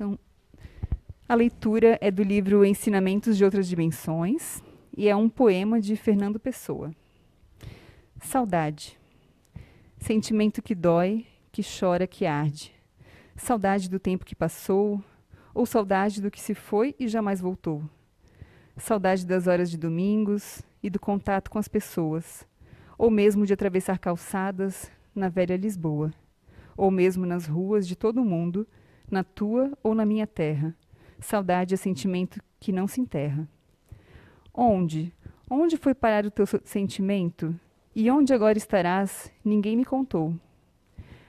Então, a leitura é do livro Ensinamentos de Outras Dimensões e é um poema de Fernando Pessoa. Saudade. Sentimento que dói, que chora, que arde. Saudade do tempo que passou, ou saudade do que se foi e jamais voltou. Saudade das horas de domingos e do contato com as pessoas, ou mesmo de atravessar calçadas na velha Lisboa, ou mesmo nas ruas de todo o mundo, na tua ou na minha terra. Saudade é sentimento que não se enterra. Onde? Onde foi parar o teu sentimento? E onde agora estarás? Ninguém me contou.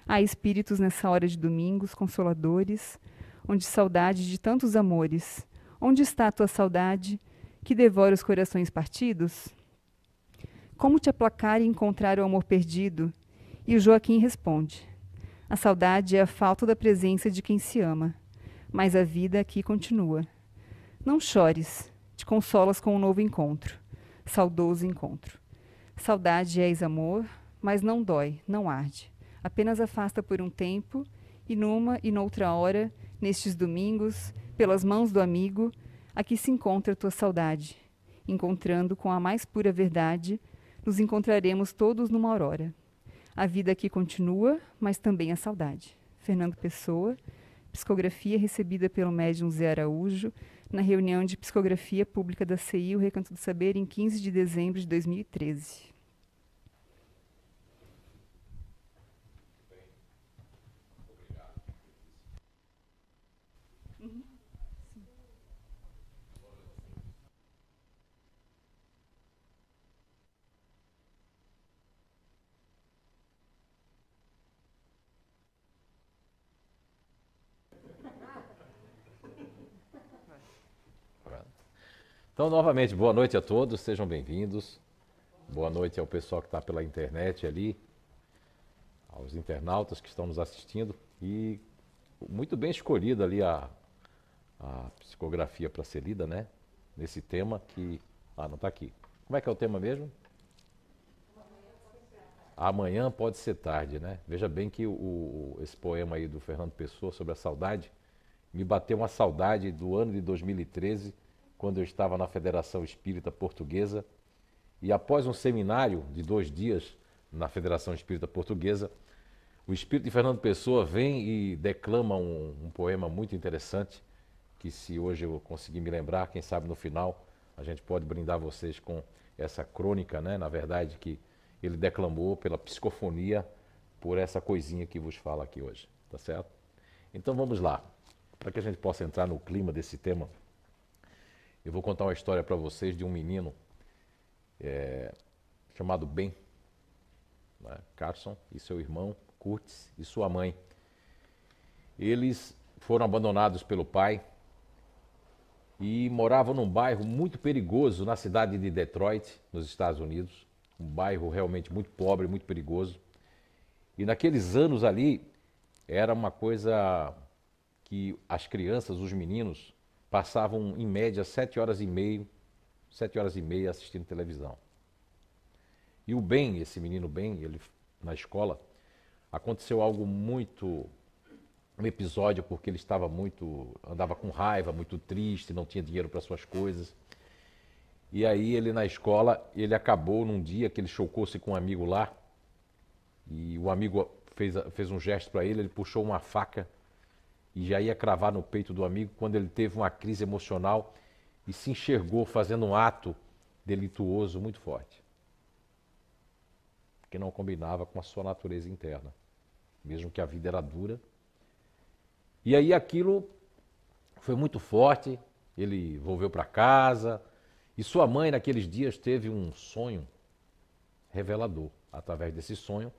Há espíritos nessa hora de domingos, consoladores, onde saudade de tantos amores. Onde está a tua saudade que devora os corações partidos? Como te aplacar e encontrar o amor perdido? E o Joaquim responde: A saudade é a falta da presença de quem se ama, mas a vida aqui continua. Não chores, te consolas com um novo encontro, saudoso encontro. Saudade é ex-amor, mas não dói, não arde. Apenas afasta por um tempo, e numa e noutra hora, nestes domingos, pelas mãos do amigo, aqui se encontra tua saudade. Encontrando com a mais pura verdade, nos encontraremos todos numa aurora. A vida aqui continua, mas também a saudade. Fernando Pessoa, psicografia recebida pelo médium Zé Araújo na reunião de psicografia pública da CI, o Recanto do Saber, em 15 de dezembro de 2013. Então, novamente, boa noite a todos, sejam bem-vindos. Boa noite ao pessoal que está pela internet ali, aos internautas que estão nos assistindo. E muito bem escolhida ali a, a psicografia para ser lida, né? Nesse tema que. Ah, não está aqui. Como é que é o tema mesmo? Amanhã pode ser tarde, né? Veja bem que o, esse poema aí do Fernando Pessoa sobre a saudade me bateu uma saudade do ano de 2013 quando eu estava na Federação Espírita Portuguesa. E após um seminário de dois dias na Federação Espírita Portuguesa, o espírito de Fernando Pessoa vem e declama um, um, poema muito interessante, que se hoje eu conseguir me lembrar, quem sabe no final a gente pode brindar vocês com essa crônica, né? Na verdade, que ele declamou pela psicofonia, por essa coisinha que vos fala aqui hoje, tá certo? Então vamos lá, para que a gente possa entrar no clima desse tema. Eu vou contar uma história para vocês de um menino é, chamado Ben, né? Carson e seu irmão Curtis e sua mãe. Eles foram abandonados pelo pai e moravam num bairro muito perigoso na cidade de Detroit, nos Estados Unidos. Um bairro realmente muito pobre, muito perigoso. E naqueles anos ali era uma coisa que as crianças, os meninos, passavam em média sete horas e meia, sete horas e meia assistindo televisão. E o Ben, esse menino Ben, ele na escola, aconteceu algo muito um episódio porque ele estava muito andava com raiva, muito triste, não tinha dinheiro para suas coisas. E aí ele na escola, ele acabou num dia que ele chocou-se com um amigo lá, e o amigo fez, fez um gesto para ele, ele puxou uma faca e já ia cravar no peito do amigo quando ele teve uma crise emocional e se enxergou fazendo um ato delituoso muito forte, que não combinava com a sua natureza interna, mesmo que a vida era dura. E aí aquilo foi muito forte, ele volveu para casa e sua mãe naqueles dias teve um sonho revelador. Através desse sonho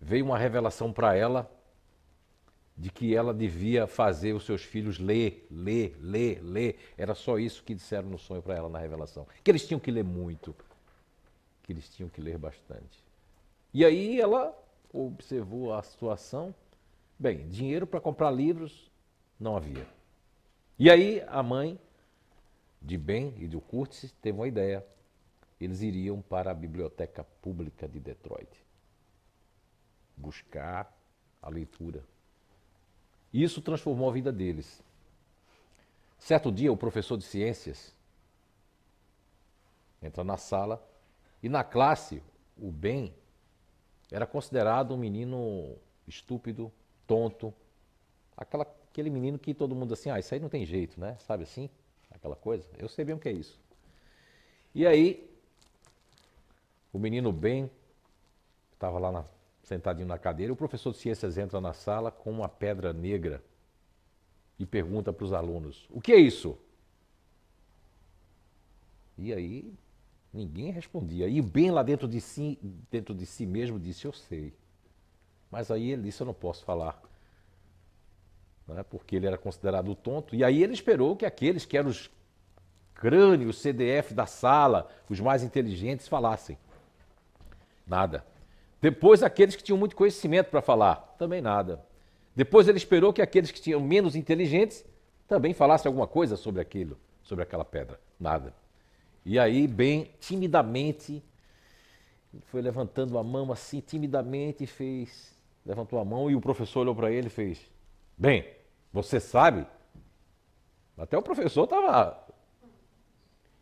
veio uma revelação para ela de que ela devia fazer os seus filhos ler, ler, ler, ler. Era só isso que disseram no sonho para ela na revelação. Que eles tinham que ler muito, que eles tinham que ler bastante. E aí ela observou a situação. Bem, dinheiro para comprar livros não havia. E aí a mãe de Ben e do Curtis teve uma ideia. Eles iriam para a biblioteca pública de Detroit buscar a leitura isso transformou a vida deles. Certo dia, o professor de ciências entra na sala e na classe, o Ben era considerado um menino estúpido, tonto, aquela, aquele menino que todo mundo assim, ah, isso aí não tem jeito, né? Sabe assim? Aquela coisa. Eu sei bem o que é isso. E aí, o menino Ben estava lá na, sentadinho na cadeira, o professor de ciências entra na sala com uma pedra negra e pergunta para os alunos: O que é isso? E aí ninguém respondia. E bem lá dentro de si, dentro de si mesmo disse: Eu sei. Mas aí ele disse: Eu não posso falar. Né? Porque ele era considerado tonto. E aí ele esperou que aqueles que eram os crânios, CDF da sala, os mais inteligentes, falassem. Nada. Depois aqueles que tinham muito conhecimento para falar, também nada. Depois ele esperou que aqueles que tinham menos inteligentes também falassem alguma coisa sobre aquilo, sobre aquela pedra. Nada. E aí, bem timidamente, foi levantando a mão assim, timidamente, fez. Levantou a mão e o professor olhou para ele e fez: Bem, você sabe? Até o professor estava.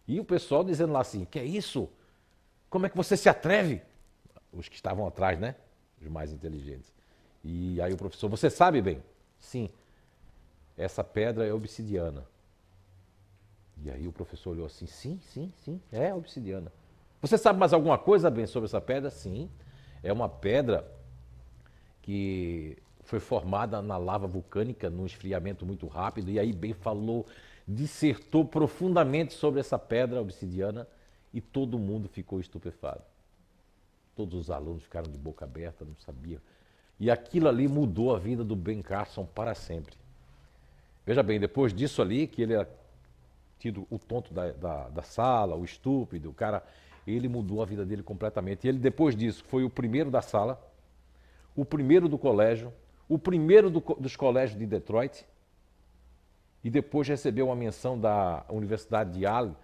E o pessoal dizendo lá assim: Que é isso? Como é que você se atreve? Os que estavam atrás, né? Os mais inteligentes. E aí o professor, você sabe bem? Sim, essa pedra é obsidiana. E aí o professor olhou assim, sim, sim, sim, é obsidiana. Você sabe mais alguma coisa, bem, sobre essa pedra? Sim, é uma pedra que foi formada na lava vulcânica, num esfriamento muito rápido, e aí bem falou, dissertou profundamente sobre essa pedra obsidiana e todo mundo ficou estupefado. Todos os alunos ficaram de boca aberta, não sabiam e aquilo ali mudou a vida do Ben Carson para sempre. Veja bem, depois disso ali, que ele era tido o tonto da, da, da sala, o estúpido, o cara, ele mudou a vida dele completamente. E ele, depois disso, foi o primeiro da sala, o primeiro do colégio, o primeiro do, dos colégios de Detroit, e depois recebeu uma menção da Universidade de Yale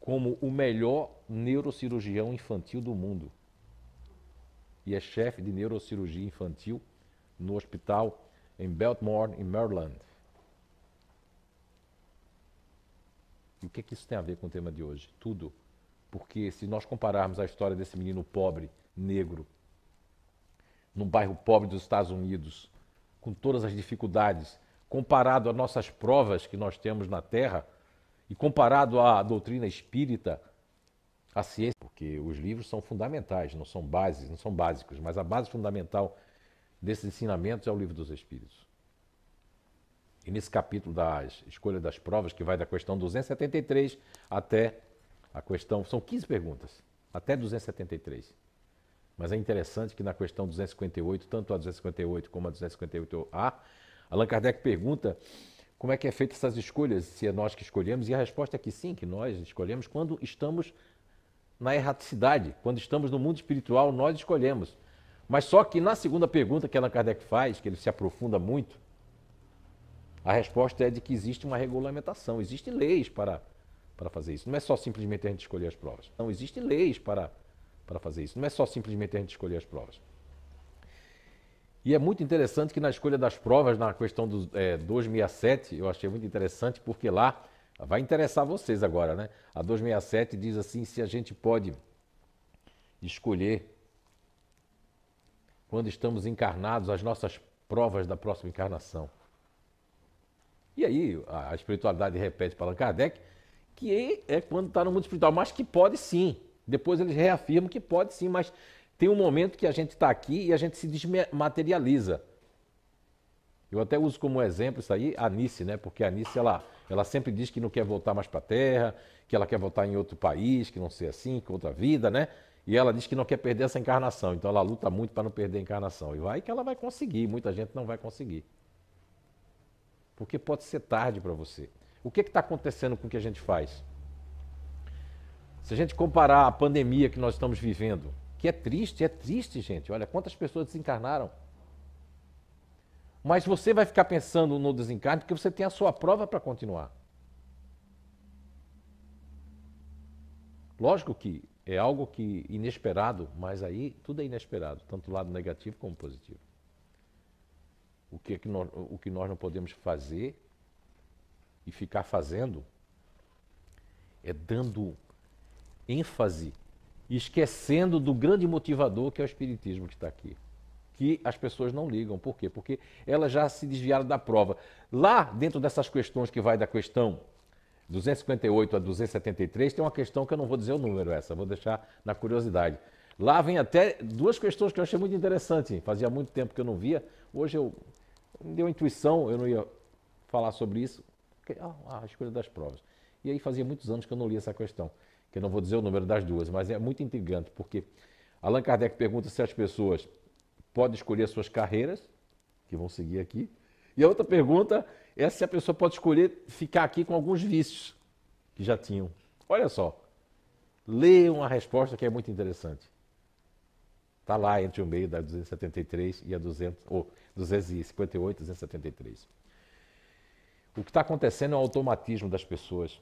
como o melhor neurocirurgião infantil do mundo e é chefe de neurocirurgia infantil no hospital em Baltimore, em Maryland. E o que, que isso tem a ver com o tema de hoje? Tudo. Porque se nós compararmos a história desse menino pobre, negro, num bairro pobre dos Estados Unidos, com todas as dificuldades, comparado às nossas provas que nós temos na Terra, e comparado à doutrina espírita, a ciência, porque os livros são fundamentais, não são bases, não são básicos, mas a base fundamental desses ensinamentos é o livro dos Espíritos. E nesse capítulo da escolha das provas, que vai da questão 273 até a questão, são 15 perguntas, até 273. Mas é interessante que na questão 258, tanto a 258 como a 258A, Allan Kardec pergunta como é que é feita essas escolhas, se é nós que escolhemos, e a resposta é que sim, que nós escolhemos quando estamos na erraticidade. Quando estamos no mundo espiritual, nós escolhemos. Mas só que na segunda pergunta que Allan Kardec faz, que ele se aprofunda muito, a resposta é de que existe uma regulamentação, existem leis para, para fazer isso. Não é só simplesmente a gente escolher as provas. Não, existem leis para, para fazer isso. Não é só simplesmente a gente escolher as provas. E é muito interessante que na escolha das provas, na questão do é, 267, eu achei muito interessante, porque lá Vai interessar vocês agora, né? A 267 diz assim: se a gente pode escolher, quando estamos encarnados, as nossas provas da próxima encarnação. E aí a espiritualidade repete para Allan Kardec que é quando está no mundo espiritual, mas que pode sim. Depois eles reafirmam que pode sim, mas tem um momento que a gente está aqui e a gente se desmaterializa. Eu até uso como exemplo isso aí a Anice, né? Porque a Anice, ela ela sempre diz que não quer voltar mais para a Terra, que ela quer voltar em outro país, que não ser assim, que outra vida, né? E ela diz que não quer perder essa encarnação, então ela luta muito para não perder a encarnação. E vai que ela vai conseguir, muita gente não vai conseguir. Porque pode ser tarde para você. O que está acontecendo com o que a gente faz? Se a gente comparar a pandemia que nós estamos vivendo, que é triste, é triste, gente. Olha quantas pessoas desencarnaram. Mas você vai ficar pensando no desencarne porque você tem a sua prova para continuar. Lógico que é algo que inesperado, mas aí tudo é inesperado, tanto o lado negativo como positivo. O que, é que nós, o que nós não podemos fazer e ficar fazendo é dando ênfase esquecendo do grande motivador que é o Espiritismo que está aqui. Que as pessoas não ligam. Por quê? Porque elas já se desviaram da prova. Lá, dentro dessas questões que vai da questão 258 a 273, tem uma questão que eu não vou dizer o número essa, vou deixar na curiosidade. Lá vem até duas questões que eu achei muito interessante. Fazia muito tempo que eu não via. Hoje eu me deu a intuição, eu não ia falar sobre isso. Ah, a escolha das provas. E aí fazia muitos anos que eu não li essa questão, que eu não vou dizer o número das duas, mas é muito intrigante, porque Allan Kardec pergunta se as pessoas podem escolher as suas carreiras, que vão seguir aqui, e a outra pergunta é se a pessoa pode escolher ficar aqui com alguns vícios que já tinham. Olha só, leiam a resposta que é muito interessante. Está lá entre o meio da 273 e a 200, ou 258 e 273. O que está acontecendo é o automatismo das pessoas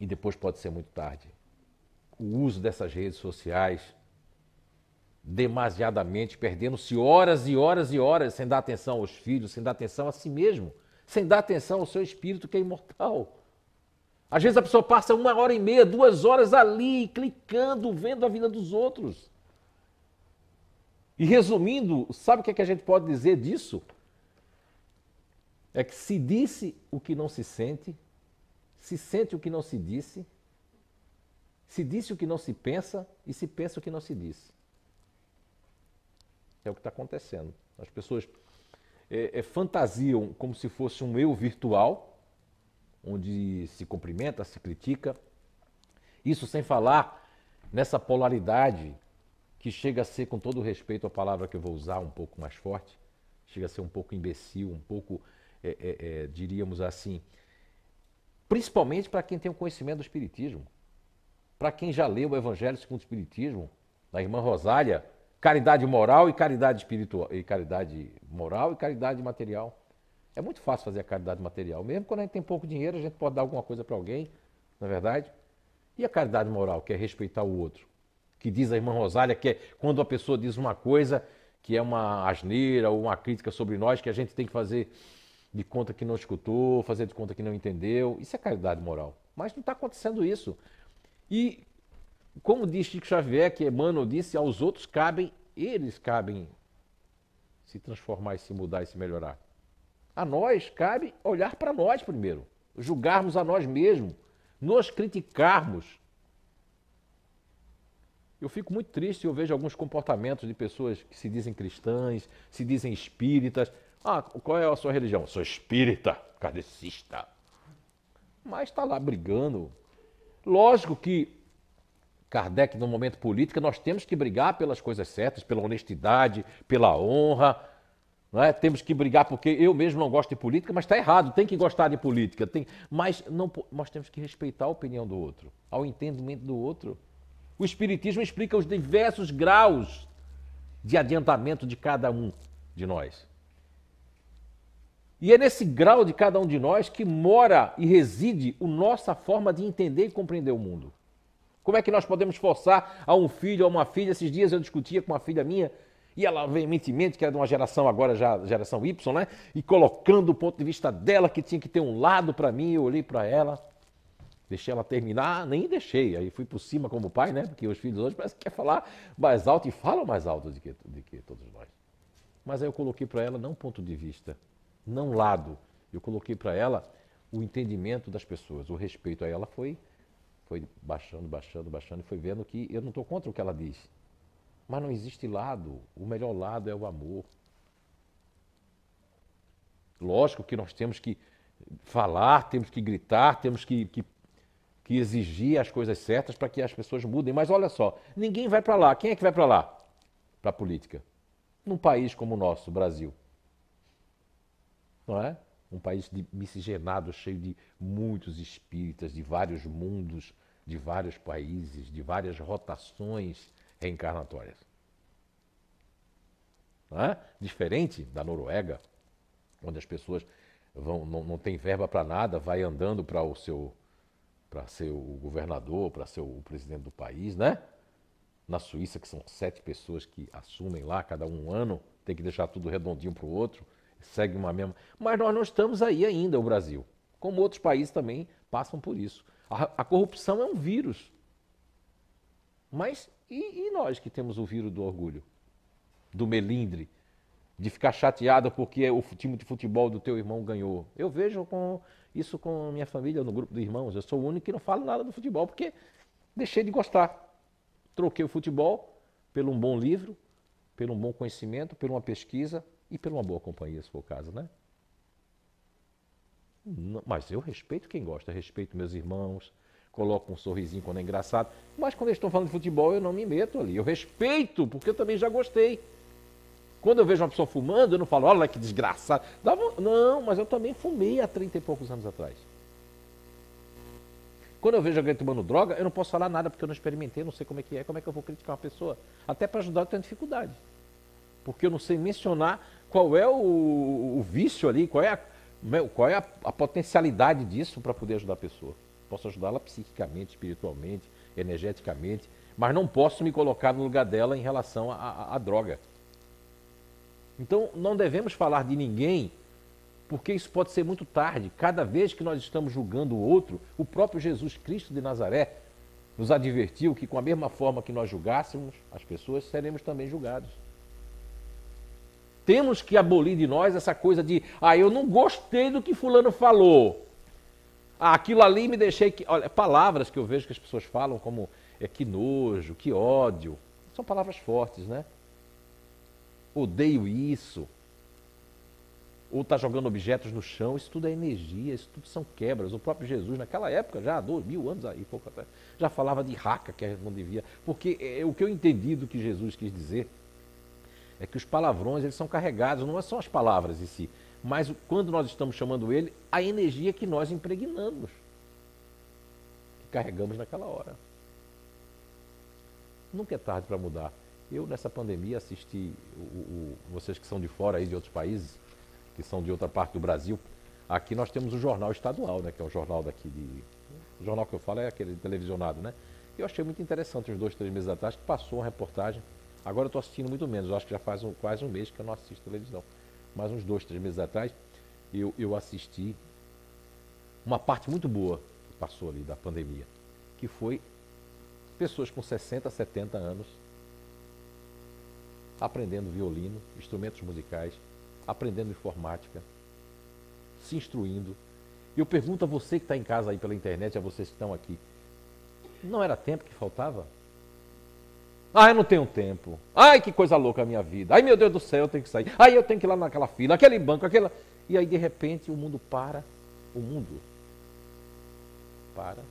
e depois pode ser muito tarde. O uso dessas redes sociais, demasiadamente, perdendo-se horas e horas e horas sem dar atenção aos filhos, sem dar atenção a si mesmo, sem dar atenção ao seu espírito que é imortal. Às vezes a pessoa passa uma hora e meia, duas horas ali, clicando, vendo a vida dos outros. E resumindo, sabe o que, é que a gente pode dizer disso? É que se disse o que não se sente, se sente o que não se disse, se disse o que não se pensa e se pensa o que não se disse. É o que está acontecendo. As pessoas é, é, fantasiam como se fosse um eu virtual, onde se cumprimenta, se critica. Isso sem falar nessa polaridade que chega a ser, com todo respeito à palavra que eu vou usar, um pouco mais forte, chega a ser um pouco imbecil, um pouco, é, é, é diríamos assim, principalmente para quem tem o conhecimento do Espiritismo. Para quem já leu o Evangelho segundo o Espiritismo, da irmã Rosália, caridade moral e caridade espiritual, e caridade moral e caridade material. É muito fácil fazer a caridade material. Mesmo quando a gente tem pouco dinheiro, a gente pode dar alguma coisa para alguém, na é verdade. E a caridade moral, que é respeitar o outro? Que diz a irmã Rosália que é quando a pessoa diz uma coisa que é uma asneira ou uma crítica sobre nós, que a gente tem que fazer de conta que não escutou, fazer de conta que não entendeu. Isso é caridade moral. Mas não está acontecendo isso. E, como diz Chico Xavier, que Emmanuel disse, aos outros cabem, eles cabem se transformar e se mudar e se melhorar. A nós cabe olhar para nós primeiro, julgarmos a nós mesmos, nos criticarmos. Eu fico muito triste, eu vejo alguns comportamentos de pessoas que se dizem cristãs, se dizem espíritas, ah, qual é a sua religião? Eu sou espírita, kardecista. Mas está lá brigando. Lógico que Kardec, no momento político, nós temos que brigar pelas coisas certas, pela honestidade, pela honra. É? Temos que brigar porque eu mesmo não gosto de política, mas está errado, tem que gostar de política. Tem... Mas não, nós temos que respeitar a opinião do outro, ao entendimento do outro. O Espiritismo explica os diversos graus de adiantamento de cada um de nós. E é nesse grau de cada um de nós que mora e reside a nossa forma de entender e compreender o mundo. Como é que nós podemos forçar a um filho ou uma filha? Esses dias eu discutia com uma filha minha e ela veementemente, que era de uma geração agora já geração Y, né? E colocando o ponto de vista dela que tinha que ter um lado para mim, eu olhei para ela, deixei ela terminar, nem deixei. Aí fui por cima como pai, né? Porque os filhos hoje parecem que quer falar mais alto e falam mais alto do que, do que todos nós. Mas aí eu coloquei para ela não ponto de vista, não lado. Eu coloquei para ela o entendimento das pessoas, o respeito. Aí ela foi, foi baixando, baixando, baixando e foi vendo que eu não estou contra o que ela diz. Mas não existe lado. O melhor lado é o amor. Lógico que nós temos que falar, temos que gritar, temos que, que, que exigir as coisas certas para que as pessoas mudem. Mas olha só, ninguém vai para lá. Quem é que vai para lá? Para a política. Num país como o nosso, Brasil não é? Um país miscigenado, cheio de muitos espíritas, de vários mundos, de vários países, de várias rotações reencarnatórias. É? Diferente da Noruega, onde as pessoas vão, não, não têm verba para nada, vai andando para o seu para ser o governador, para ser o presidente do país, né? Na Suíça, que são sete pessoas que assumem lá, cada um ano, tem que deixar tudo redondinho para o outro segue uma mesma. Mas nós não estamos aí ainda, o Brasil. como outros países também passam por isso. A, a corrupção é um vírus. Mas e, e nós que temos o vírus do orgulho, do melindre, de ficar chateada porque o time de futebol do teu irmão ganhou? Eu vejo com isso com minha família, no grupo de irmãos. Eu sou o único que não falo nada do futebol porque deixei de gostar. Troquei o futebol pelo um bom livro, pelo um bom conhecimento, por uma pesquisa e por uma boa companhia, se for o caso, né? Mas eu respeito quem gosta, respeito meus irmãos, coloco um sorrisinho quando é engraçado. Mas quando eles estão falando de futebol, eu não me meto ali. Eu respeito, porque eu também já gostei. Quando eu vejo uma pessoa fumando, eu não falo, olha que desgraçado. Não, mas eu também fumei há 30 e poucos anos atrás. Quando eu vejo alguém tomando droga, eu não posso falar nada porque eu não experimentei, não sei como é que é, como é que eu vou criticar uma pessoa. Até para ajudar eu tenho dificuldade. Porque eu não sei mencionar qual é o, o vício ali, qual é a, qual é a, a potencialidade disso para poder ajudar a pessoa. Posso ajudá-la psiquicamente, espiritualmente, energeticamente, mas não posso me colocar no lugar dela em relação à droga. Então, não devemos falar de ninguém, porque isso pode ser muito tarde. Cada vez que nós estamos julgando o outro, o próprio Jesus Cristo de Nazaré nos advertiu que, com a mesma forma que nós julgássemos as pessoas, seremos também julgados. Temos que abolir de nós essa coisa de, ah, eu não gostei do que fulano falou. Ah, aquilo ali me deixei que. Olha, palavras que eu vejo que as pessoas falam como é que nojo, que ódio. São palavras fortes, né? Odeio isso. Ou está jogando objetos no chão, isso tudo é energia, isso tudo são quebras. O próprio Jesus, naquela época, já há dois mil anos aí, pouco já falava de raca, que não devia. Porque é, o que eu entendi do que Jesus quis dizer é que os palavrões eles são carregados, não são as palavras em si, mas quando nós estamos chamando ele, a energia que nós impregnamos, que carregamos naquela hora. Nunca é tarde para mudar. Eu, nessa pandemia, assisti, o, o, vocês que são de fora aí, de outros países, que são de outra parte do Brasil, aqui nós temos o jornal estadual, né, que é o jornal daqui de... O jornal que eu falo é aquele televisionado, né? Eu achei muito interessante, uns dois, três meses atrás, que passou uma reportagem Agora eu estou assistindo muito menos, eu acho que já faz um, quase um mês que eu não assisto televisão. Mas uns dois, três meses atrás, eu, eu assisti uma parte muito boa que passou ali da pandemia, que foi pessoas com 60, 70 anos aprendendo violino, instrumentos musicais, aprendendo informática, se instruindo. Eu pergunto a você que está em casa aí pela internet, a vocês que estão aqui, não era tempo que faltava? Ah, eu não tenho tempo. Ai, que coisa louca a minha vida. Ai, meu Deus do céu, eu tenho que sair. Ai, eu tenho que ir lá naquela fila, aquele banco, aquela. E aí, de repente, o mundo para. O mundo para.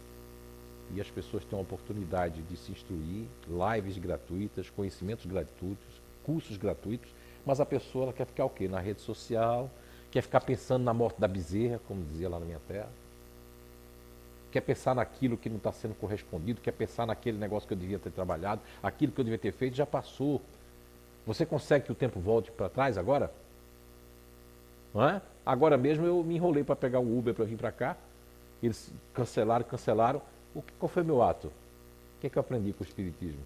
E as pessoas têm a oportunidade de se instruir, lives gratuitas, conhecimentos gratuitos, cursos gratuitos. Mas a pessoa quer ficar o quê? Na rede social, quer ficar pensando na morte da bezerra, como dizia lá na minha terra quer pensar naquilo que não está sendo correspondido, quer pensar naquele negócio que eu devia ter trabalhado, aquilo que eu devia ter feito, já passou. Você consegue que o tempo volte para trás agora? Não é? Agora mesmo eu me enrolei para pegar um Uber para vir para cá. Eles cancelaram, cancelaram. O que, qual foi meu ato? O que, é que eu aprendi com o Espiritismo?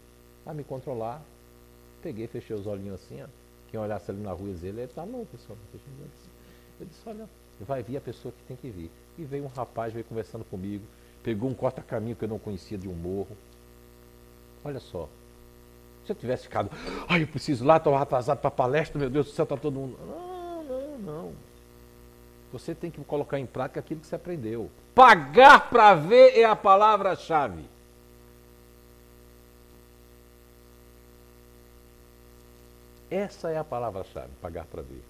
A me controlar. Peguei, fechei os olhinhos assim. Ó. Quem olhasse ali na rua ele está louco, pessoal. Eu disse, olha, vai vir a pessoa que tem que vir. E veio um rapaz, veio conversando comigo, pegou um corta-caminho que eu não conhecia de um morro. Olha só. Se eu tivesse ficado, ai, eu preciso lá, estou atrasado para a palestra, meu Deus do céu, está todo mundo. Não, não, não. Você tem que colocar em prática aquilo que você aprendeu. Pagar para ver é a palavra-chave. Essa é a palavra-chave, pagar para ver.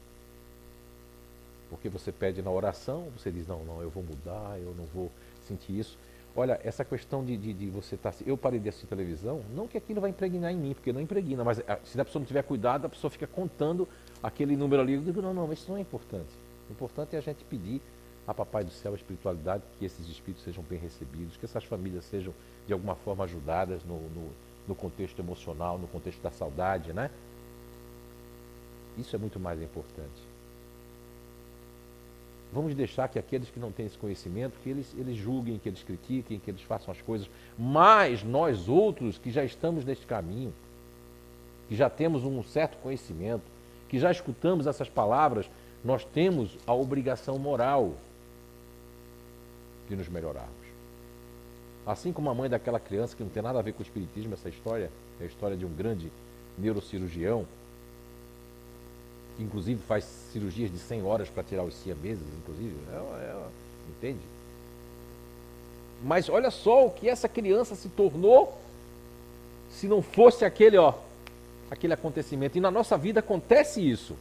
Porque você pede na oração, você diz, não, não, eu vou mudar, eu não vou sentir isso. Olha, essa questão de, de, de você estar. Tá, eu parei de assistir televisão, não que aquilo vai impregnar em mim, porque não impregna, mas ah, se a pessoa não tiver cuidado, a pessoa fica contando aquele número ali. Eu digo, não, não, isso não é importante. O importante é a gente pedir a Papai do Céu, a espiritualidade, que esses espíritos sejam bem recebidos, que essas famílias sejam de alguma forma ajudadas no, no, no contexto emocional, no contexto da saudade, né? Isso é muito mais importante. Vamos deixar que aqueles que não têm esse conhecimento, que eles, eles julguem, que eles critiquem, que eles façam as coisas. Mas nós outros que já estamos neste caminho, que já temos um certo conhecimento, que já escutamos essas palavras, nós temos a obrigação moral de nos melhorarmos. Assim como a mãe daquela criança que não tem nada a ver com o espiritismo, essa história é a história de um grande neurocirurgião, que inclusive faz cirurgias de 100 horas para tirar os siameses, inclusive. É, é, entende? Mas olha só o que essa criança se tornou se não fosse aquele, ó, aquele acontecimento. E na nossa vida acontece isso.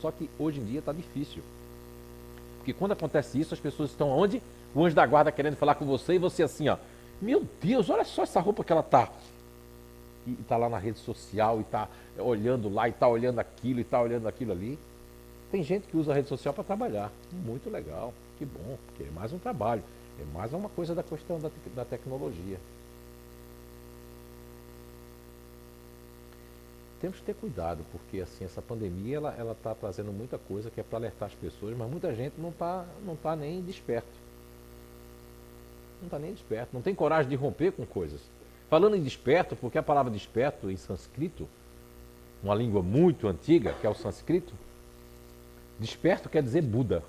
Só que hoje em dia está difícil. Porque quando acontece isso, as pessoas estão onde? O anjo da guarda querendo falar com você e você assim, ó. Meu Deus, olha só essa roupa que ela tá. E está lá na rede social e está olhando lá e está olhando aquilo e está olhando aquilo ali. Tem gente que usa a rede social para trabalhar. Muito legal, que bom, porque é mais um trabalho. É mais uma coisa da questão da, da tecnologia. Temos que ter cuidado, porque assim, essa pandemia ela ela está trazendo muita coisa que é para alertar as pessoas, mas muita gente não está não tá nem desperto. Não está nem desperto, não tem coragem de romper com coisas. Falando em desperto, porque a palavra desperto em sânscrito, uma língua muito antiga, que é o sânscrito, desperto quer dizer Buda.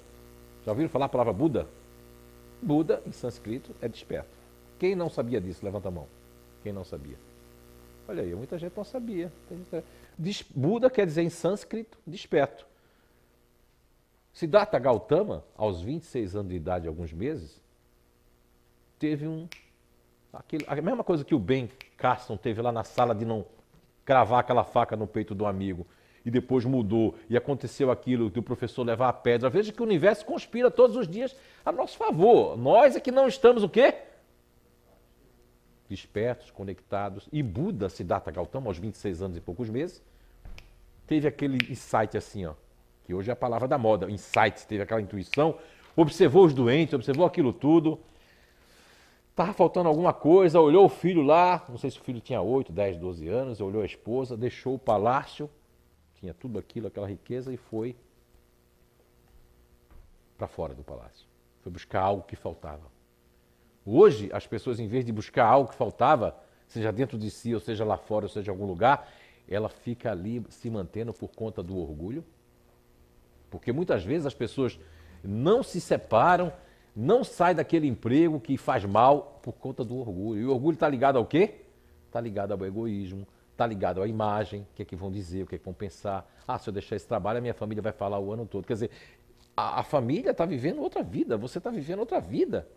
Já ouviram falar a palavra Buda? Buda, em sânscrito, é desperto. Quem não sabia disso? Levanta a mão. Quem não sabia? Olha aí, muita gente não sabia. Buda quer dizer em sânscrito desperto. Siddhartha Gautama, aos 26 anos de idade, alguns meses, teve um. Aquele, a mesma coisa que o Ben Carson teve lá na sala de não cravar aquela faca no peito do amigo e depois mudou e aconteceu aquilo do professor levar a pedra. Veja que o universo conspira todos os dias a nosso favor. Nós é que não estamos o quê? despertos, conectados. E Buda, Siddhartha Gautama, aos 26 anos e poucos meses, teve aquele insight assim, ó, que hoje é a palavra da moda, insight, teve aquela intuição, observou os doentes, observou aquilo tudo, estava faltando alguma coisa, olhou o filho lá, não sei se o filho tinha 8, 10, 12 anos, olhou a esposa, deixou o palácio, tinha tudo aquilo, aquela riqueza e foi para fora do palácio. Foi buscar algo que faltava. Hoje, as pessoas, em vez de buscar algo que faltava, seja dentro de si, ou seja lá fora, ou seja em algum lugar, ela fica ali se mantendo por conta do orgulho. Porque muitas vezes as pessoas não se separam, não saem daquele emprego que faz mal por conta do orgulho. E o orgulho está ligado ao quê? Está ligado ao egoísmo, está ligado à imagem, o que é que vão dizer, o que é que vão pensar. Ah, se eu deixar esse trabalho, a minha família vai falar o ano todo. Quer dizer, a, a família está vivendo outra vida, você está vivendo outra vida.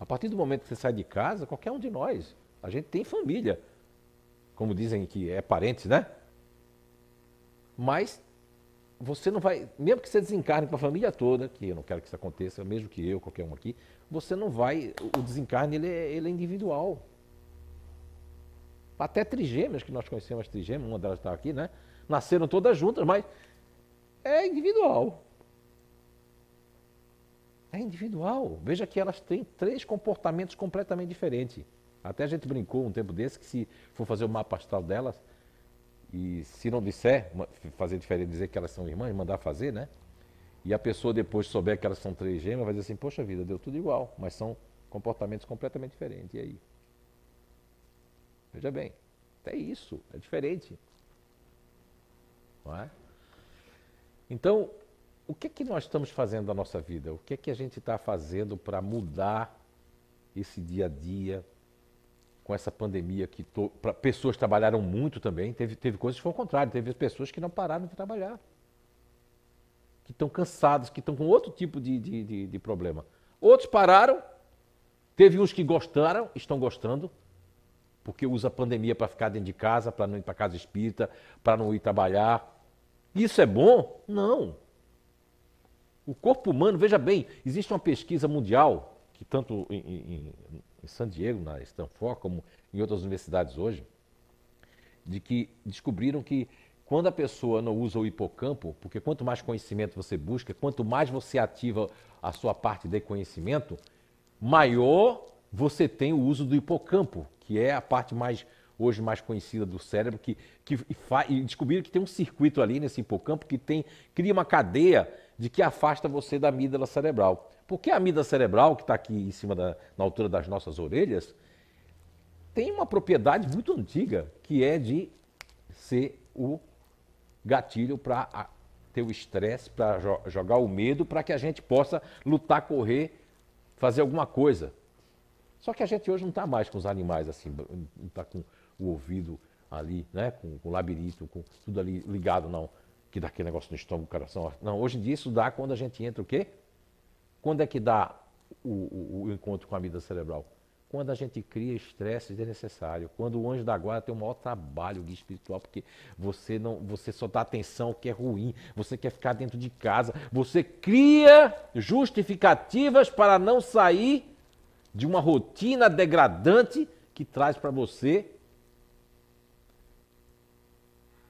A partir do momento que você sai de casa, qualquer um de nós, a gente tem família. Como dizem que é parentes, né? Mas você não vai, mesmo que você desencarne com a família toda, que eu não quero que isso aconteça, mesmo que eu, qualquer um aqui, você não vai, o desencarne ele é, ele é individual. Até trigêmeas, que nós conhecemos as trigêmeas, uma delas está aqui, né? Nasceram todas juntas, mas é individual. É individual. Veja que elas têm três comportamentos completamente diferentes. Até a gente brincou um tempo desse que se for fazer o mapa astral delas, e se não disser, fazer diferente, dizer que elas são irmãs, mandar fazer, né? E a pessoa depois souber que elas são três gêmeas, vai dizer assim, poxa vida, deu tudo igual, mas são comportamentos completamente diferentes. E aí? Veja bem, é isso, é diferente. Não é? Então, o que é que nós estamos fazendo da nossa vida? O que é que a gente está fazendo para mudar esse dia a dia com essa pandemia que to... pra... pessoas trabalharam muito também, teve, teve coisas que foram o contrário, teve pessoas que não pararam de trabalhar, que estão cansados, que estão com outro tipo de, de, de, de problema. Outros pararam, teve uns que gostaram, estão gostando, porque usa a pandemia para ficar dentro de casa, para não ir para casa espírita, para não ir trabalhar. Isso é bom? Não. O corpo humano, veja bem, existe uma pesquisa mundial, que tanto em, em, em San Diego, na Stanford, como em outras universidades hoje, de que descobriram que quando a pessoa não usa o hipocampo, porque quanto mais conhecimento você busca, quanto mais você ativa a sua parte de conhecimento, maior você tem o uso do hipocampo, que é a parte mais hoje mais conhecida do cérebro, que, que e descobriram que tem um circuito ali nesse hipocampo que tem cria uma cadeia de que afasta você da amígdala cerebral. Porque a amígdala cerebral, que está aqui em cima da, na altura das nossas orelhas, tem uma propriedade muito antiga, que é de ser o gatilho para ter o estresse, para jo jogar o medo, para que a gente possa lutar, correr, fazer alguma coisa. Só que a gente hoje não está mais com os animais assim, não está com o ouvido ali, né? com, com o labirinto, com tudo ali ligado, não. Que dá aquele negócio no estômago, coração. Não, hoje em dia isso dá quando a gente entra o quê? Quando é que dá o, o, o encontro com a vida cerebral? Quando a gente cria estresse desnecessário, quando o anjo da guarda tem o maior trabalho guia espiritual, porque você não, você só dá atenção ao que é ruim, você quer ficar dentro de casa, você cria justificativas para não sair de uma rotina degradante que traz para você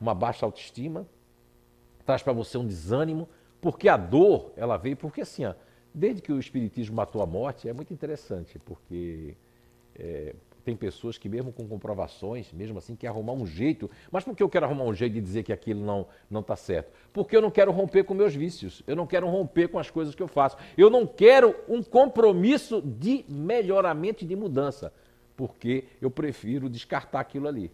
uma baixa autoestima, traz para você um desânimo, porque a dor, ela veio, porque assim, ó, desde que o Espiritismo matou a morte, é muito interessante, porque é, tem pessoas que mesmo com comprovações, mesmo assim, quer arrumar um jeito. Mas por que eu quero arrumar um jeito de dizer que aquilo não não está certo? Porque eu não quero romper com meus vícios. Eu não quero romper com as coisas que eu faço. Eu não quero um compromisso de melhoramento e de mudança. Porque eu prefiro descartar aquilo ali.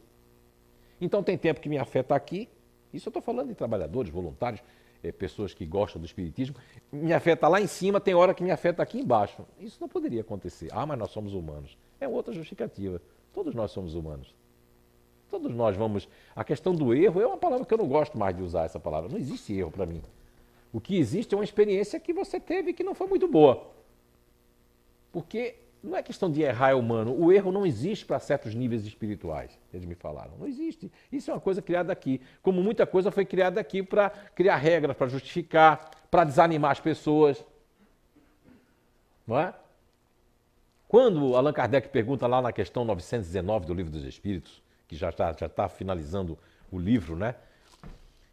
Então tem tempo que me afeta aqui. Isso eu estou falando de trabalhadores, voluntários, é, pessoas que gostam do espiritismo. Me afeta lá em cima, tem hora que me afeta aqui embaixo. Isso não poderia acontecer. Ah, mas nós somos humanos é outra justificativa. Todos nós somos humanos. Todos nós vamos. A questão do erro é uma palavra que eu não gosto mais de usar essa palavra. Não existe erro para mim. O que existe é uma experiência que você teve que não foi muito boa. Porque não é questão de errar é humano. O erro não existe para certos níveis espirituais. Eles me falaram. Não existe. Isso é uma coisa criada aqui. Como muita coisa foi criada aqui para criar regras, para justificar, para desanimar as pessoas. Não é? Quando Allan Kardec pergunta lá na questão 919 do Livro dos Espíritos, que já está já tá finalizando o livro, né?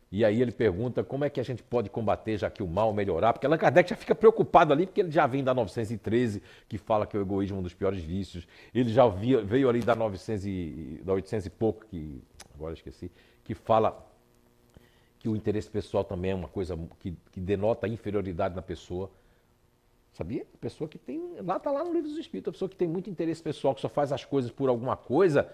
E aí ele pergunta como é que a gente pode combater já que o mal melhorar, porque Allan Kardec já fica preocupado ali, porque ele já vem da 913, que fala que o egoísmo é um dos piores vícios. Ele já veio ali da 900 e, da 800 e pouco, que agora esqueci, que fala que o interesse pessoal também é uma coisa que, que denota inferioridade na pessoa. Sabia? A pessoa que tem. Lá está lá no livro dos Espíritos, a pessoa que tem muito interesse pessoal, que só faz as coisas por alguma coisa.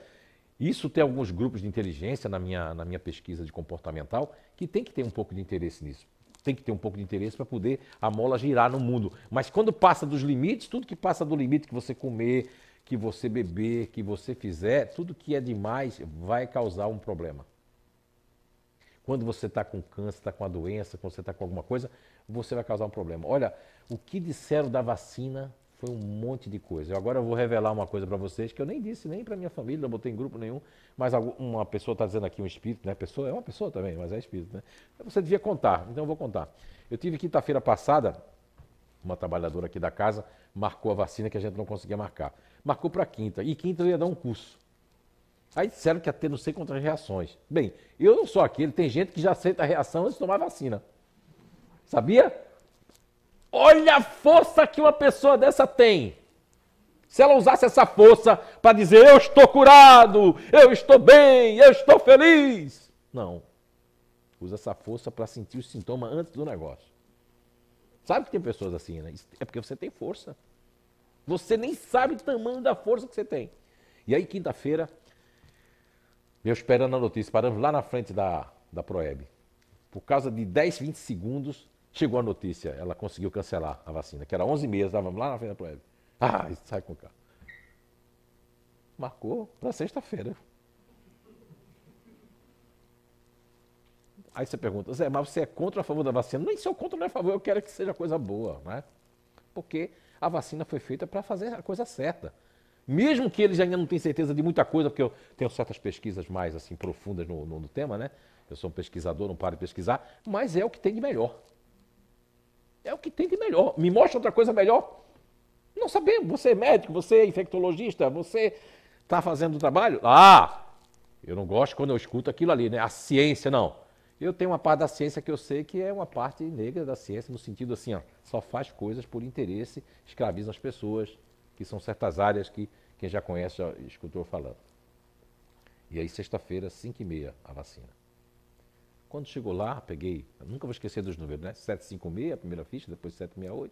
Isso tem alguns grupos de inteligência na minha, na minha pesquisa de comportamental que tem que ter um pouco de interesse nisso. Tem que ter um pouco de interesse para poder a mola girar no mundo. Mas quando passa dos limites, tudo que passa do limite que você comer, que você beber, que você fizer, tudo que é demais vai causar um problema. Quando você está com câncer, está com a doença, quando você está com alguma coisa, você vai causar um problema. Olha, o que disseram da vacina foi um monte de coisa. Agora eu vou revelar uma coisa para vocês que eu nem disse nem para minha família, não botei em grupo nenhum, mas uma pessoa está dizendo aqui um espírito, né? Pessoa é uma pessoa também, mas é espírito, né? Você devia contar, então eu vou contar. Eu tive quinta-feira passada, uma trabalhadora aqui da casa marcou a vacina que a gente não conseguia marcar. Marcou para quinta, e quinta eu ia dar um curso. Aí disseram que ia ter não sei quantas reações. Bem, eu não sou aquele, tem gente que já aceita a reação antes de tomar vacina. Sabia? Olha a força que uma pessoa dessa tem. Se ela usasse essa força para dizer eu estou curado, eu estou bem, eu estou feliz. Não. Usa essa força para sentir os sintomas antes do negócio. Sabe que tem pessoas assim, né? É porque você tem força. Você nem sabe o tamanho da força que você tem. E aí, quinta-feira, eu esperando a notícia, paramos lá na frente da, da Proeb. Por causa de 10, 20 segundos, chegou a notícia. Ela conseguiu cancelar a vacina, que era 11 meses, estávamos lá na frente da Proeb. Ah, sai com o carro. Marcou para sexta-feira. Aí você pergunta, Zé, mas você é contra ou a favor da vacina? Nem sou contra nem a favor, eu quero que seja coisa boa, né? Porque a vacina foi feita para fazer a coisa certa. Mesmo que eles ainda não tenham certeza de muita coisa, porque eu tenho certas pesquisas mais assim profundas no, no, no tema, né? Eu sou um pesquisador, não paro de pesquisar, mas é o que tem de melhor. É o que tem de melhor. Me mostra outra coisa melhor. Não sabemos. Você é médico, você é infectologista, você está fazendo o trabalho. Ah, eu não gosto quando eu escuto aquilo ali, né? A ciência, não. Eu tenho uma parte da ciência que eu sei que é uma parte negra da ciência, no sentido assim, ó, só faz coisas por interesse, escraviza as pessoas, que são certas áreas que quem já conhece já escutou falando. E aí, sexta-feira, 5 e meia, a vacina. Quando chegou lá, peguei, nunca vou esquecer dos números, né? 756, a primeira ficha, depois 768.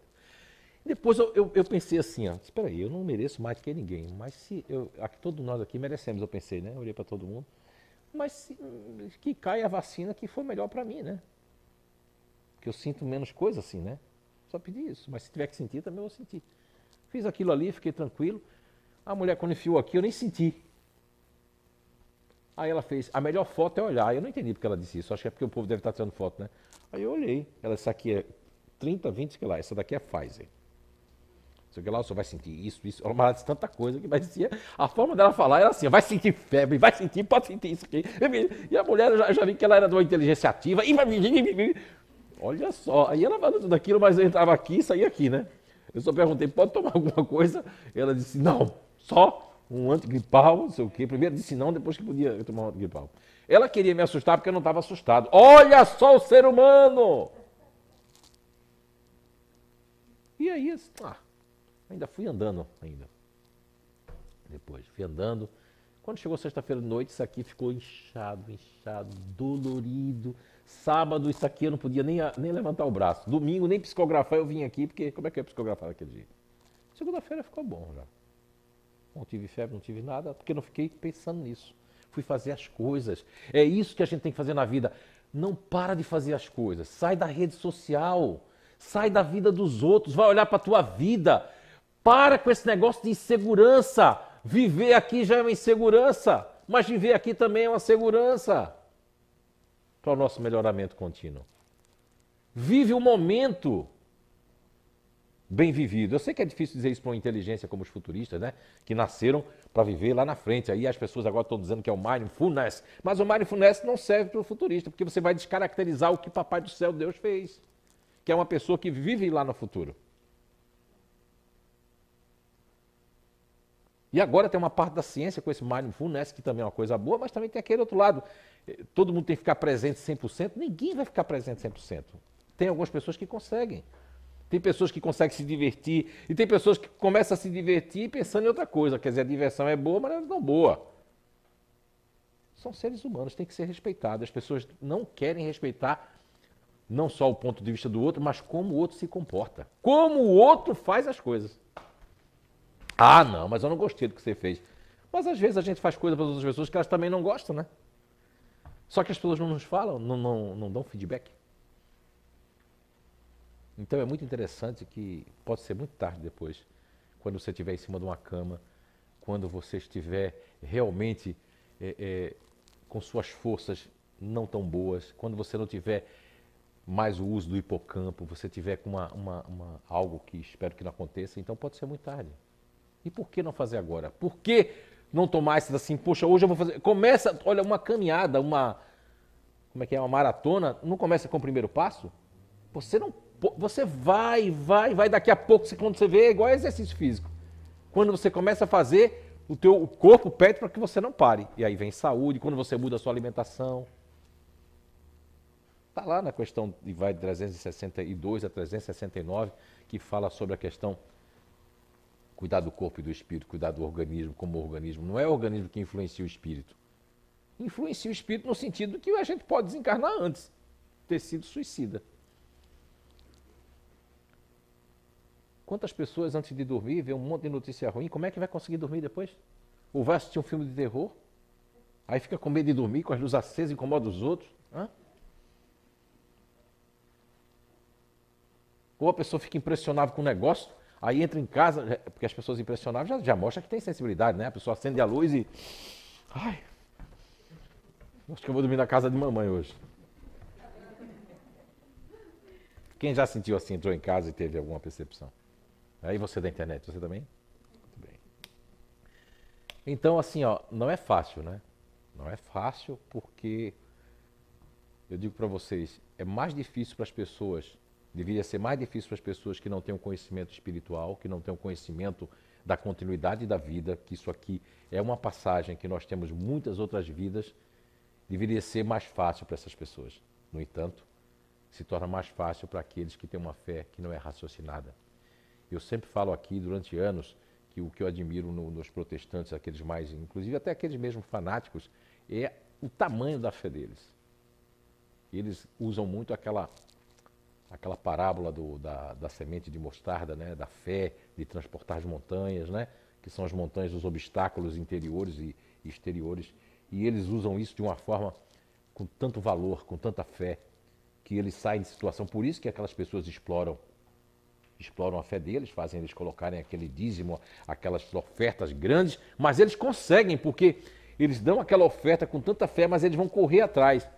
E depois eu, eu, eu, pensei assim, ó, espera aí, eu não mereço mais que ninguém, mas se eu, aqui, todos nós aqui merecemos, eu pensei, né? Eu olhei para todo mundo, mas se, que caia a vacina que for melhor para mim, né? Porque eu sinto menos coisa assim, né? Só pedi isso. Mas se tiver que sentir, também eu vou sentir. Fiz aquilo ali, fiquei tranquilo. A mulher, quando enfiou aqui, eu nem senti. Aí ela fez, a melhor foto é olhar. Eu não entendi porque ela disse isso, acho que é porque o povo deve estar tirando foto, né? Aí eu olhei. Ela, essa aqui é 30, 20, sei lá, essa daqui é Pfizer. Sei que lá, você vai sentir isso, isso. Ela disse tanta coisa que vai dizer. A forma dela falar era assim: vai sentir febre, vai sentir, pode sentir isso aqui. E a mulher, eu já, já vi que ela era de uma inteligência ativa. E Olha só. Aí ela falou tudo aquilo, mas eu entrava aqui e saía aqui, né? Eu só perguntei: pode tomar alguma coisa? Ela disse: não, só um antigripal, não sei o quê. Primeiro disse não, depois que podia tomar um antigripal. Ela queria me assustar porque eu não estava assustado. Olha só o ser humano! E aí, ah, ainda fui andando ainda. Depois, fui andando. Quando chegou sexta-feira de noite, isso aqui ficou inchado, inchado, dolorido. Sábado, isso aqui eu não podia nem, nem levantar o braço. Domingo, nem psicografar, eu vim aqui, porque como é que eu ia psicografar naquele dia? Segunda-feira ficou bom já. Não tive febre, não tive nada, porque não fiquei pensando nisso. Fui fazer as coisas. É isso que a gente tem que fazer na vida. Não para de fazer as coisas. Sai da rede social. Sai da vida dos outros. Vai olhar para a tua vida. Para com esse negócio de insegurança. Viver aqui já é uma insegurança. Mas viver aqui também é uma segurança para o nosso melhoramento contínuo. Vive o momento bem vivido. Eu sei que é difícil dizer isso para uma inteligência como os futuristas, né? Que nasceram para viver lá na frente. Aí as pessoas agora estão dizendo que é o mindfulness. Mas o mindfulness não serve para o futurista, porque você vai descaracterizar o que Papai do Céu Deus fez. Que é uma pessoa que vive lá no futuro. E agora tem uma parte da ciência com esse mindfulness, que também é uma coisa boa, mas também tem aquele outro lado. Todo mundo tem que ficar presente 100%. Ninguém vai ficar presente 100%. Tem algumas pessoas que conseguem. Tem pessoas que conseguem se divertir e tem pessoas que começam a se divertir pensando em outra coisa. Quer dizer, a diversão é boa, mas não é boa. São seres humanos, tem que ser respeitados. As pessoas não querem respeitar não só o ponto de vista do outro, mas como o outro se comporta. Como o outro faz as coisas. Ah, não, mas eu não gostei do que você fez. Mas às vezes a gente faz coisas para outras pessoas que elas também não gostam, né? Só que as pessoas não nos falam, não, não, não dão feedback. Então é muito interessante que pode ser muito tarde depois, quando você estiver em cima de uma cama, quando você estiver realmente é, é, com suas forças não tão boas, quando você não tiver mais o uso do hipocampo, você tiver com uma, uma, uma, algo que espero que não aconteça, então pode ser muito tarde. E por que não fazer agora? Por que não tomar isso assim, poxa, hoje eu vou fazer. Começa, olha, uma caminhada, uma. Como é que é? Uma maratona, não começa com o primeiro passo? Você não você vai, vai, vai, daqui a pouco, quando você vê, é igual exercício físico. Quando você começa a fazer, o teu corpo pede para que você não pare. E aí vem saúde, quando você muda a sua alimentação. Está lá na questão de vai de 362 a 369, que fala sobre a questão cuidar do corpo e do espírito, cuidar do organismo como organismo. Não é o organismo que influencia o espírito. Influencia o espírito no sentido que a gente pode desencarnar antes, ter sido suicida. Quantas pessoas antes de dormir vê um monte de notícia ruim, como é que vai conseguir dormir depois? Ou vai assistir um filme de terror? Aí fica com medo de dormir, com as luzes acesas, incomoda os outros. Hã? Ou a pessoa fica impressionada com o negócio, aí entra em casa, porque as pessoas impressionáveis já, já mostram que tem sensibilidade, né? A pessoa acende a luz e. Ai! Acho que eu vou dormir na casa de mamãe hoje. Quem já sentiu assim, entrou em casa e teve alguma percepção? Aí você da internet, você também? Muito bem. Então, assim, ó, não é fácil, né? Não é fácil porque eu digo para vocês, é mais difícil para as pessoas, deveria ser mais difícil para as pessoas que não têm um conhecimento espiritual, que não têm um conhecimento da continuidade da vida, que isso aqui é uma passagem que nós temos muitas outras vidas, deveria ser mais fácil para essas pessoas. No entanto, se torna mais fácil para aqueles que têm uma fé que não é raciocinada. Eu sempre falo aqui durante anos que o que eu admiro no, nos protestantes, aqueles mais, inclusive até aqueles mesmos fanáticos, é o tamanho da fé deles. Eles usam muito aquela aquela parábola do, da, da semente de mostarda, né, da fé de transportar as montanhas, né, que são as montanhas dos obstáculos interiores e exteriores, e eles usam isso de uma forma com tanto valor, com tanta fé, que eles saem de situação. Por isso que aquelas pessoas exploram exploram a fé deles, fazem eles colocarem aquele dízimo, aquelas ofertas grandes, mas eles conseguem, porque eles dão aquela oferta com tanta fé, mas eles vão correr atrás.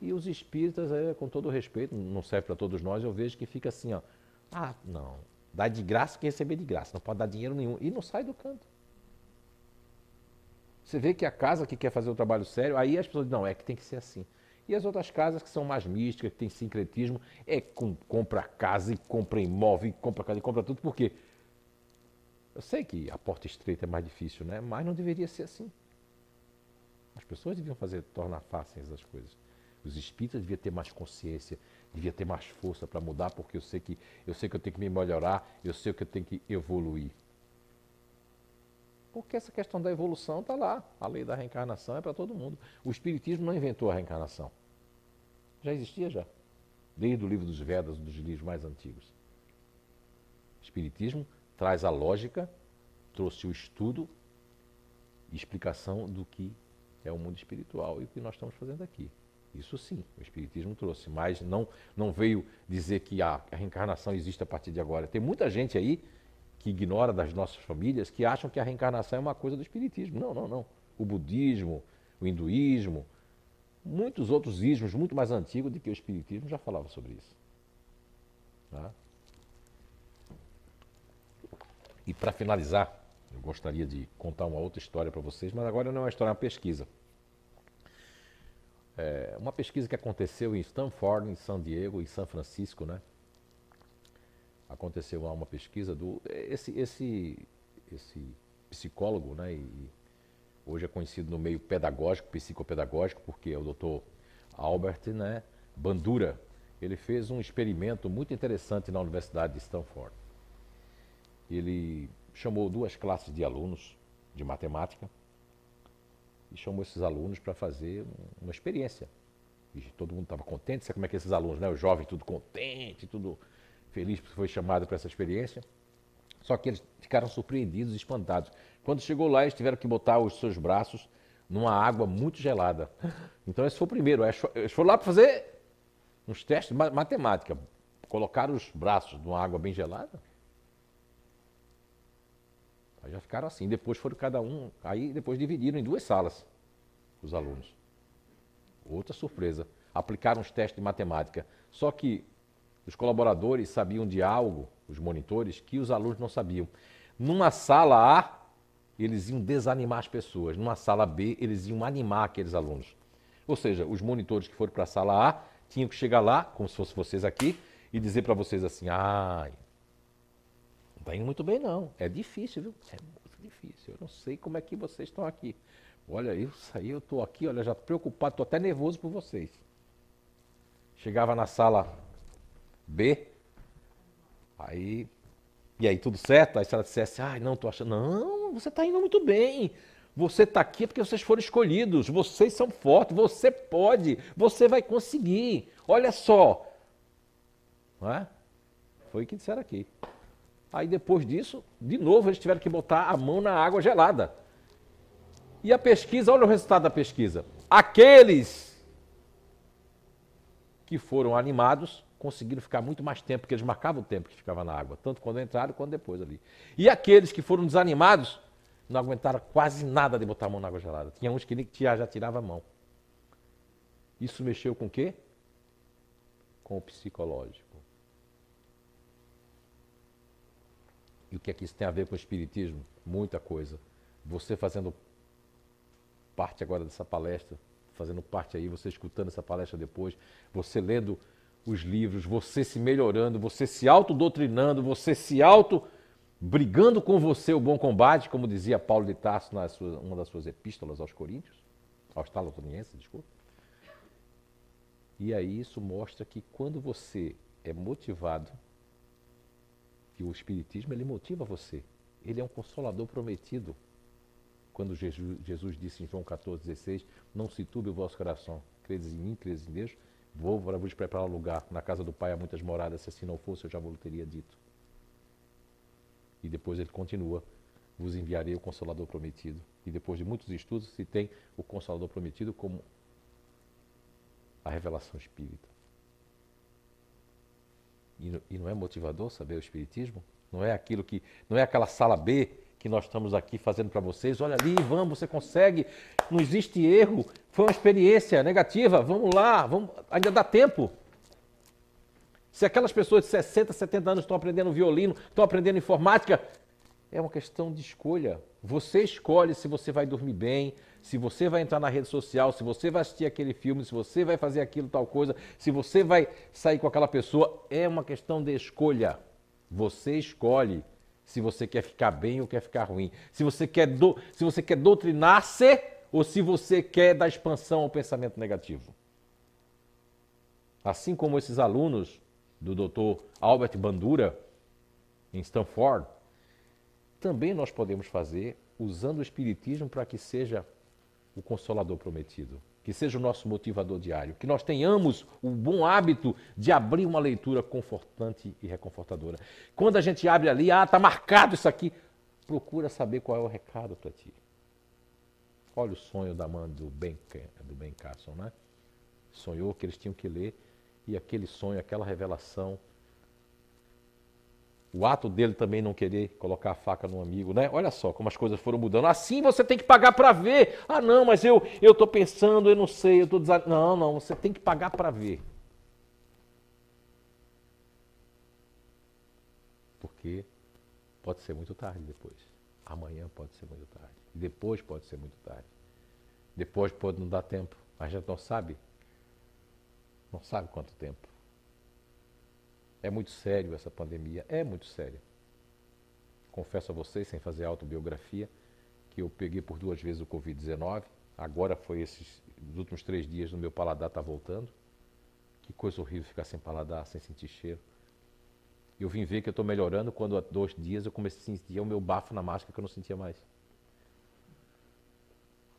E os espíritas, é, com todo respeito, não serve para todos nós, eu vejo que fica assim, ó. Ah, não. Dá de graça quem receber de graça, não pode dar dinheiro nenhum. E não sai do canto. Você vê que a casa que quer fazer o trabalho sério, aí as pessoas dizem, não, é que tem que ser assim. E as outras casas que são mais místicas, que têm sincretismo, é com, compra casa e compra imóvel, e compra casa e compra tudo, porque eu sei que a porta estreita é mais difícil, né? Mas não deveria ser assim. As pessoas deviam fazer, tornar fáceis as coisas. Os espíritas deviam ter mais consciência, deviam ter mais força para mudar, porque eu sei que eu sei que eu tenho que me melhorar, eu sei que eu tenho que evoluir. Porque essa questão da evolução está lá. A lei da reencarnação é para todo mundo. O Espiritismo não inventou a reencarnação. Já existia já. Desde o livro dos Vedas, dos livros mais antigos. O Espiritismo traz a lógica, trouxe o estudo e explicação do que é o mundo espiritual e o que nós estamos fazendo aqui. Isso sim, o Espiritismo trouxe, mas não, não veio dizer que a, reencarnação existe a partir de agora. Tem muita gente aí que ignora das nossas famílias, que acham que a reencarnação é uma coisa do espiritismo. Não, não, não. O budismo, o hinduísmo, muitos outros ismos muito mais antigos do que o espiritismo já falavam sobre isso. Tá? E para finalizar, eu gostaria de contar uma outra história para vocês, mas agora não é uma história, é uma pesquisa. É uma pesquisa que aconteceu em Stanford, em San Diego, em São Francisco, né? Aconteceu uma pesquisa do esse esse esse psicólogo, né? E hoje é conhecido no meio pedagógico, psicopedagógico, porque é o Dr. Albert, né? Bandura. Ele fez um experimento muito interessante na Universidade de Stanford. Ele chamou duas classes de alunos de matemática e chamou esses alunos para fazer uma experiência. E todo mundo estava contente, sabe como é que esses alunos, né? Os jovens tudo contente, tudo feliz porque foi chamado para essa experiência. Só que eles ficaram surpreendidos, espantados. Quando chegou lá, eles tiveram que botar os seus braços numa água muito gelada. Então, esse foi o primeiro. Eles foram lá para fazer uns testes de matemática. Colocaram os braços numa água bem gelada. Aí já ficaram assim. Depois foram cada um. Aí depois dividiram em duas salas os alunos. Outra surpresa. Aplicaram os testes de matemática. Só que os colaboradores sabiam de algo, os monitores, que os alunos não sabiam. Numa sala A, eles iam desanimar as pessoas. Numa sala B, eles iam animar aqueles alunos. Ou seja, os monitores que foram para a sala A tinham que chegar lá, como se fosse vocês aqui, e dizer para vocês assim: ai, não está indo muito bem não. É difícil, viu? É muito difícil. Eu não sei como é que vocês estão aqui. Olha, isso aí eu estou aqui, olha, já preocupado, estou até nervoso por vocês. Chegava na sala B. Aí, e aí tudo certo? Aí se ela dissesse, ai, não, tô achando, não, você está indo muito bem. Você está aqui porque vocês foram escolhidos, vocês são fortes, você pode, você vai conseguir. Olha só. Não é? Foi o que disseram aqui. Aí depois disso, de novo, eles tiveram que botar a mão na água gelada. E a pesquisa, olha o resultado da pesquisa. Aqueles que foram animados conseguiram ficar muito mais tempo, porque eles marcavam o tempo que ficava na água, tanto quando entraram quanto depois ali. E aqueles que foram desanimados não aguentaram quase nada de botar a mão na água gelada. Tinha uns que já tirava a mão. Isso mexeu com o quê? Com o psicológico. E o que é que isso tem a ver com o espiritismo? Muita coisa. Você fazendo parte agora dessa palestra, fazendo parte aí, você escutando essa palestra depois, você lendo os livros, você se melhorando, você se autodoutrinando, você se auto brigando com você o bom combate, como dizia Paulo de Tarso na sua, uma das suas epístolas aos Coríntios, aos Talotonienses, desculpa. E aí isso mostra que quando você é motivado, que o Espiritismo ele motiva você, ele é um consolador prometido. Quando Jesus, Jesus disse em João 14,16, não se turbe o vosso coração, credes em mim, credes em Deus, Vou para vos preparar lugar. Na casa do Pai há muitas moradas. Se assim não fosse, eu já vos teria dito. E depois ele continua: Vos enviarei o Consolador prometido. E depois de muitos estudos, se tem o Consolador prometido como a revelação espírita. E não é motivador saber o Espiritismo? Não é aquilo que. Não é aquela sala B que nós estamos aqui fazendo para vocês. Olha ali, vamos, você consegue. Não existe erro. Foi uma experiência negativa. Vamos lá, vamos, ainda dá tempo. Se aquelas pessoas de 60, 70 anos estão aprendendo violino, estão aprendendo informática, é uma questão de escolha. Você escolhe se você vai dormir bem, se você vai entrar na rede social, se você vai assistir aquele filme, se você vai fazer aquilo, tal coisa, se você vai sair com aquela pessoa. É uma questão de escolha. Você escolhe se você quer ficar bem ou quer ficar ruim. Se você quer, do, se você quer doutrinar-se ou se você quer dar expansão ao pensamento negativo. Assim como esses alunos do Dr. Albert Bandura, em Stanford, também nós podemos fazer usando o Espiritismo para que seja o Consolador prometido, que seja o nosso motivador diário, que nós tenhamos o bom hábito de abrir uma leitura confortante e reconfortadora. Quando a gente abre ali, ah, está marcado isso aqui, procura saber qual é o recado para ti. Olha o sonho da mãe do Ben, do ben Carson, né? Sonhou que eles tinham que ler e aquele sonho, aquela revelação o ato dele também não querer colocar a faca no amigo, né? Olha só como as coisas foram mudando. Assim você tem que pagar para ver. Ah, não, mas eu eu tô pensando, eu não sei, eu tô desan... Não, não, você tem que pagar para ver. Porque pode ser muito tarde depois. Amanhã pode ser muito tarde. Depois pode ser muito tarde. Depois pode não dar tempo. A gente não sabe. Não sabe quanto tempo. É muito sério essa pandemia, é muito sério. Confesso a vocês, sem fazer autobiografia, que eu peguei por duas vezes o Covid-19. Agora foi esses os últimos três dias no meu paladar está voltando. Que coisa horrível ficar sem paladar, sem sentir cheiro. Eu vim ver que eu estou melhorando quando há dois dias eu comecei a sentir o meu bafo na máscara que eu não sentia mais.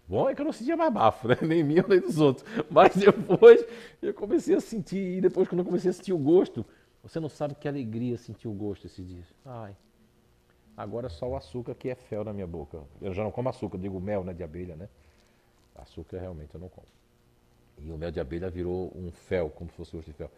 Bom é que eu não sentia mais bafo, né? nem meu nem dos outros. Mas depois eu comecei a sentir, e depois quando eu comecei a sentir o gosto, você não sabe que alegria sentir o gosto esses dias. Ai, agora só o açúcar que é fel na minha boca. Eu já não como açúcar, digo mel né, de abelha, né? Açúcar realmente eu não como. E o mel de abelha virou um fel, como se fosse gosto de fel.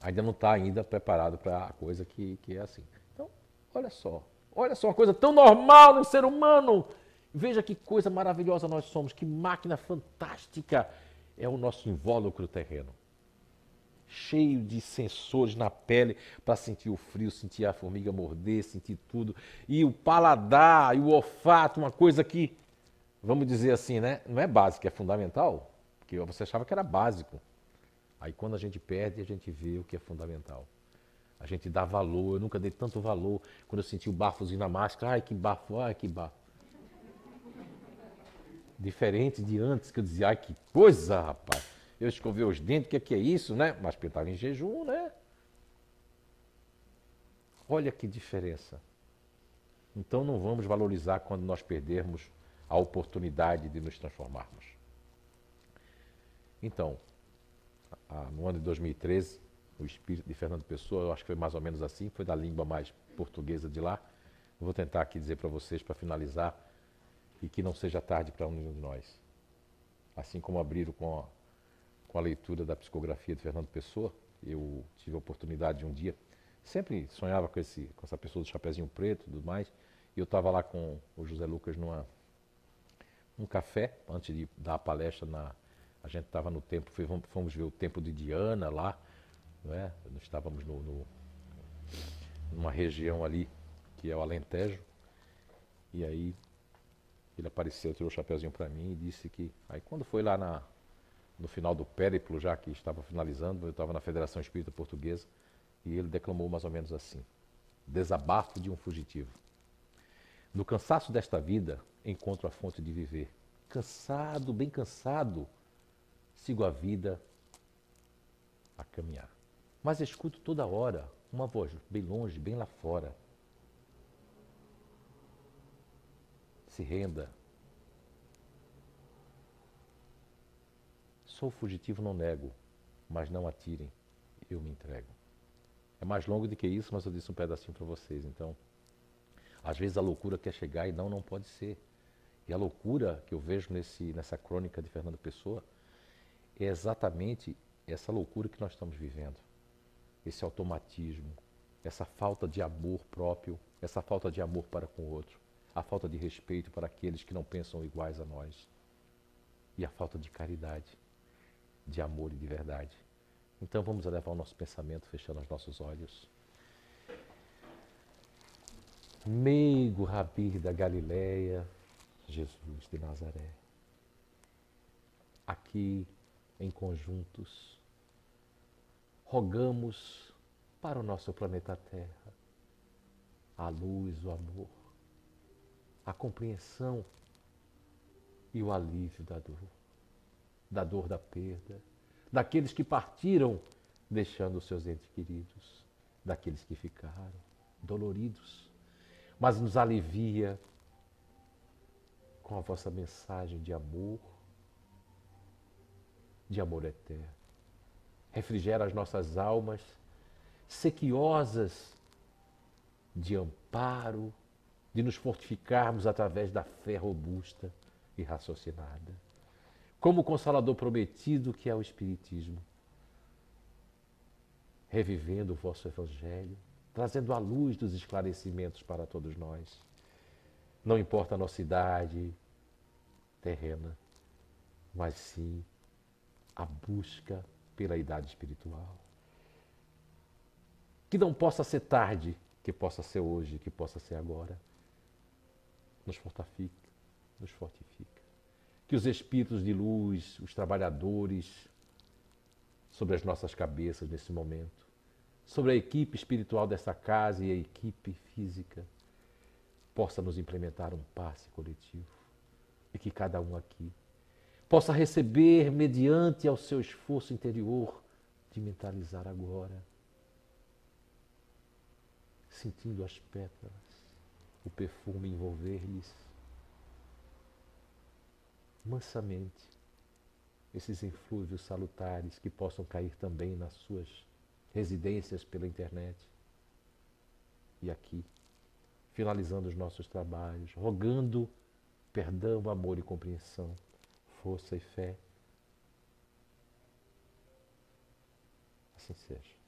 Ainda não está ainda preparado para a coisa que, que é assim. Então, olha só. Olha só, uma coisa tão normal no ser humano. Veja que coisa maravilhosa nós somos, que máquina fantástica é o nosso invólucro terreno cheio de sensores na pele para sentir o frio, sentir a formiga morder, sentir tudo. E o paladar e o olfato, uma coisa que, vamos dizer assim, né? Não é básico, é fundamental, porque você achava que era básico. Aí quando a gente perde, a gente vê o que é fundamental. A gente dá valor, eu nunca dei tanto valor quando eu senti o bafozinho na máscara. Ai, que bafo, ai, que bafo. Diferente de antes, que eu dizia, ai, que coisa, rapaz eu escovei os dentes, o que, é que é isso, né? Mas porque estava em jejum, né? Olha que diferença. Então não vamos valorizar quando nós perdermos a oportunidade de nos transformarmos. Então, no ano de 2013, o espírito de Fernando Pessoa, eu acho que foi mais ou menos assim, foi da língua mais portuguesa de lá. vou tentar aqui dizer para vocês, para finalizar, e que não seja tarde para um de nós. Assim como abriram com a com a leitura da psicografia de Fernando Pessoa. Eu tive a oportunidade de um dia, sempre sonhava com, esse, com essa pessoa do Chapeuzinho Preto e tudo mais, e eu estava lá com o José Lucas numa um café, antes de dar a palestra, na, a gente estava no tempo, fomos ver o templo de Diana lá, não é? nós estávamos no, no, numa região ali que é o Alentejo, e aí ele apareceu, tirou o chapeuzinho para mim e disse que. Aí quando foi lá na, no final do périplo, já que estava finalizando, eu estava na Federação Espírita Portuguesa, e ele declamou mais ou menos assim: Desabafo de um fugitivo. No cansaço desta vida, encontro a fonte de viver. Cansado, bem cansado, sigo a vida a caminhar. Mas escuto toda hora uma voz bem longe, bem lá fora. Se renda, Sou fugitivo, não nego, mas não atirem, eu me entrego. É mais longo do que isso, mas eu disse um pedacinho para vocês. Então, às vezes a loucura quer chegar e não, não pode ser. E a loucura que eu vejo nesse, nessa crônica de Fernando Pessoa é exatamente essa loucura que nós estamos vivendo. Esse automatismo, essa falta de amor próprio, essa falta de amor para com o outro, a falta de respeito para aqueles que não pensam iguais a nós e a falta de caridade, de amor e de verdade. Então vamos elevar o nosso pensamento fechando os nossos olhos. Meigo Rabi da Galileia, Jesus de Nazaré. Aqui em conjuntos, rogamos para o nosso planeta Terra a luz, o amor, a compreensão e o alívio da dor, da dor da perda, daqueles que partiram deixando os seus entes queridos, daqueles que ficaram doloridos, mas nos alivia com a vossa mensagem de amor, de amor eterno. Refrigera as nossas almas sequiosas de amparo, de nos fortificarmos através da fé robusta e raciocinada. Como o consolador prometido que é o Espiritismo, revivendo o vosso Evangelho, trazendo a luz dos esclarecimentos para todos nós. Não importa a nossa idade terrena, mas sim a busca pela idade espiritual. Que não possa ser tarde, que possa ser hoje, que possa ser agora. Nos fortifica, nos fortifica. Que os espíritos de luz, os trabalhadores sobre as nossas cabeças nesse momento, sobre a equipe espiritual dessa casa e a equipe física, possa nos implementar um passe coletivo e que cada um aqui possa receber mediante ao seu esforço interior de mentalizar agora sentindo as pétalas, o perfume envolver-lhes mansamente esses inflúvios salutares que possam cair também nas suas residências pela internet. E aqui, finalizando os nossos trabalhos, rogando perdão, amor e compreensão, força e fé. Assim seja.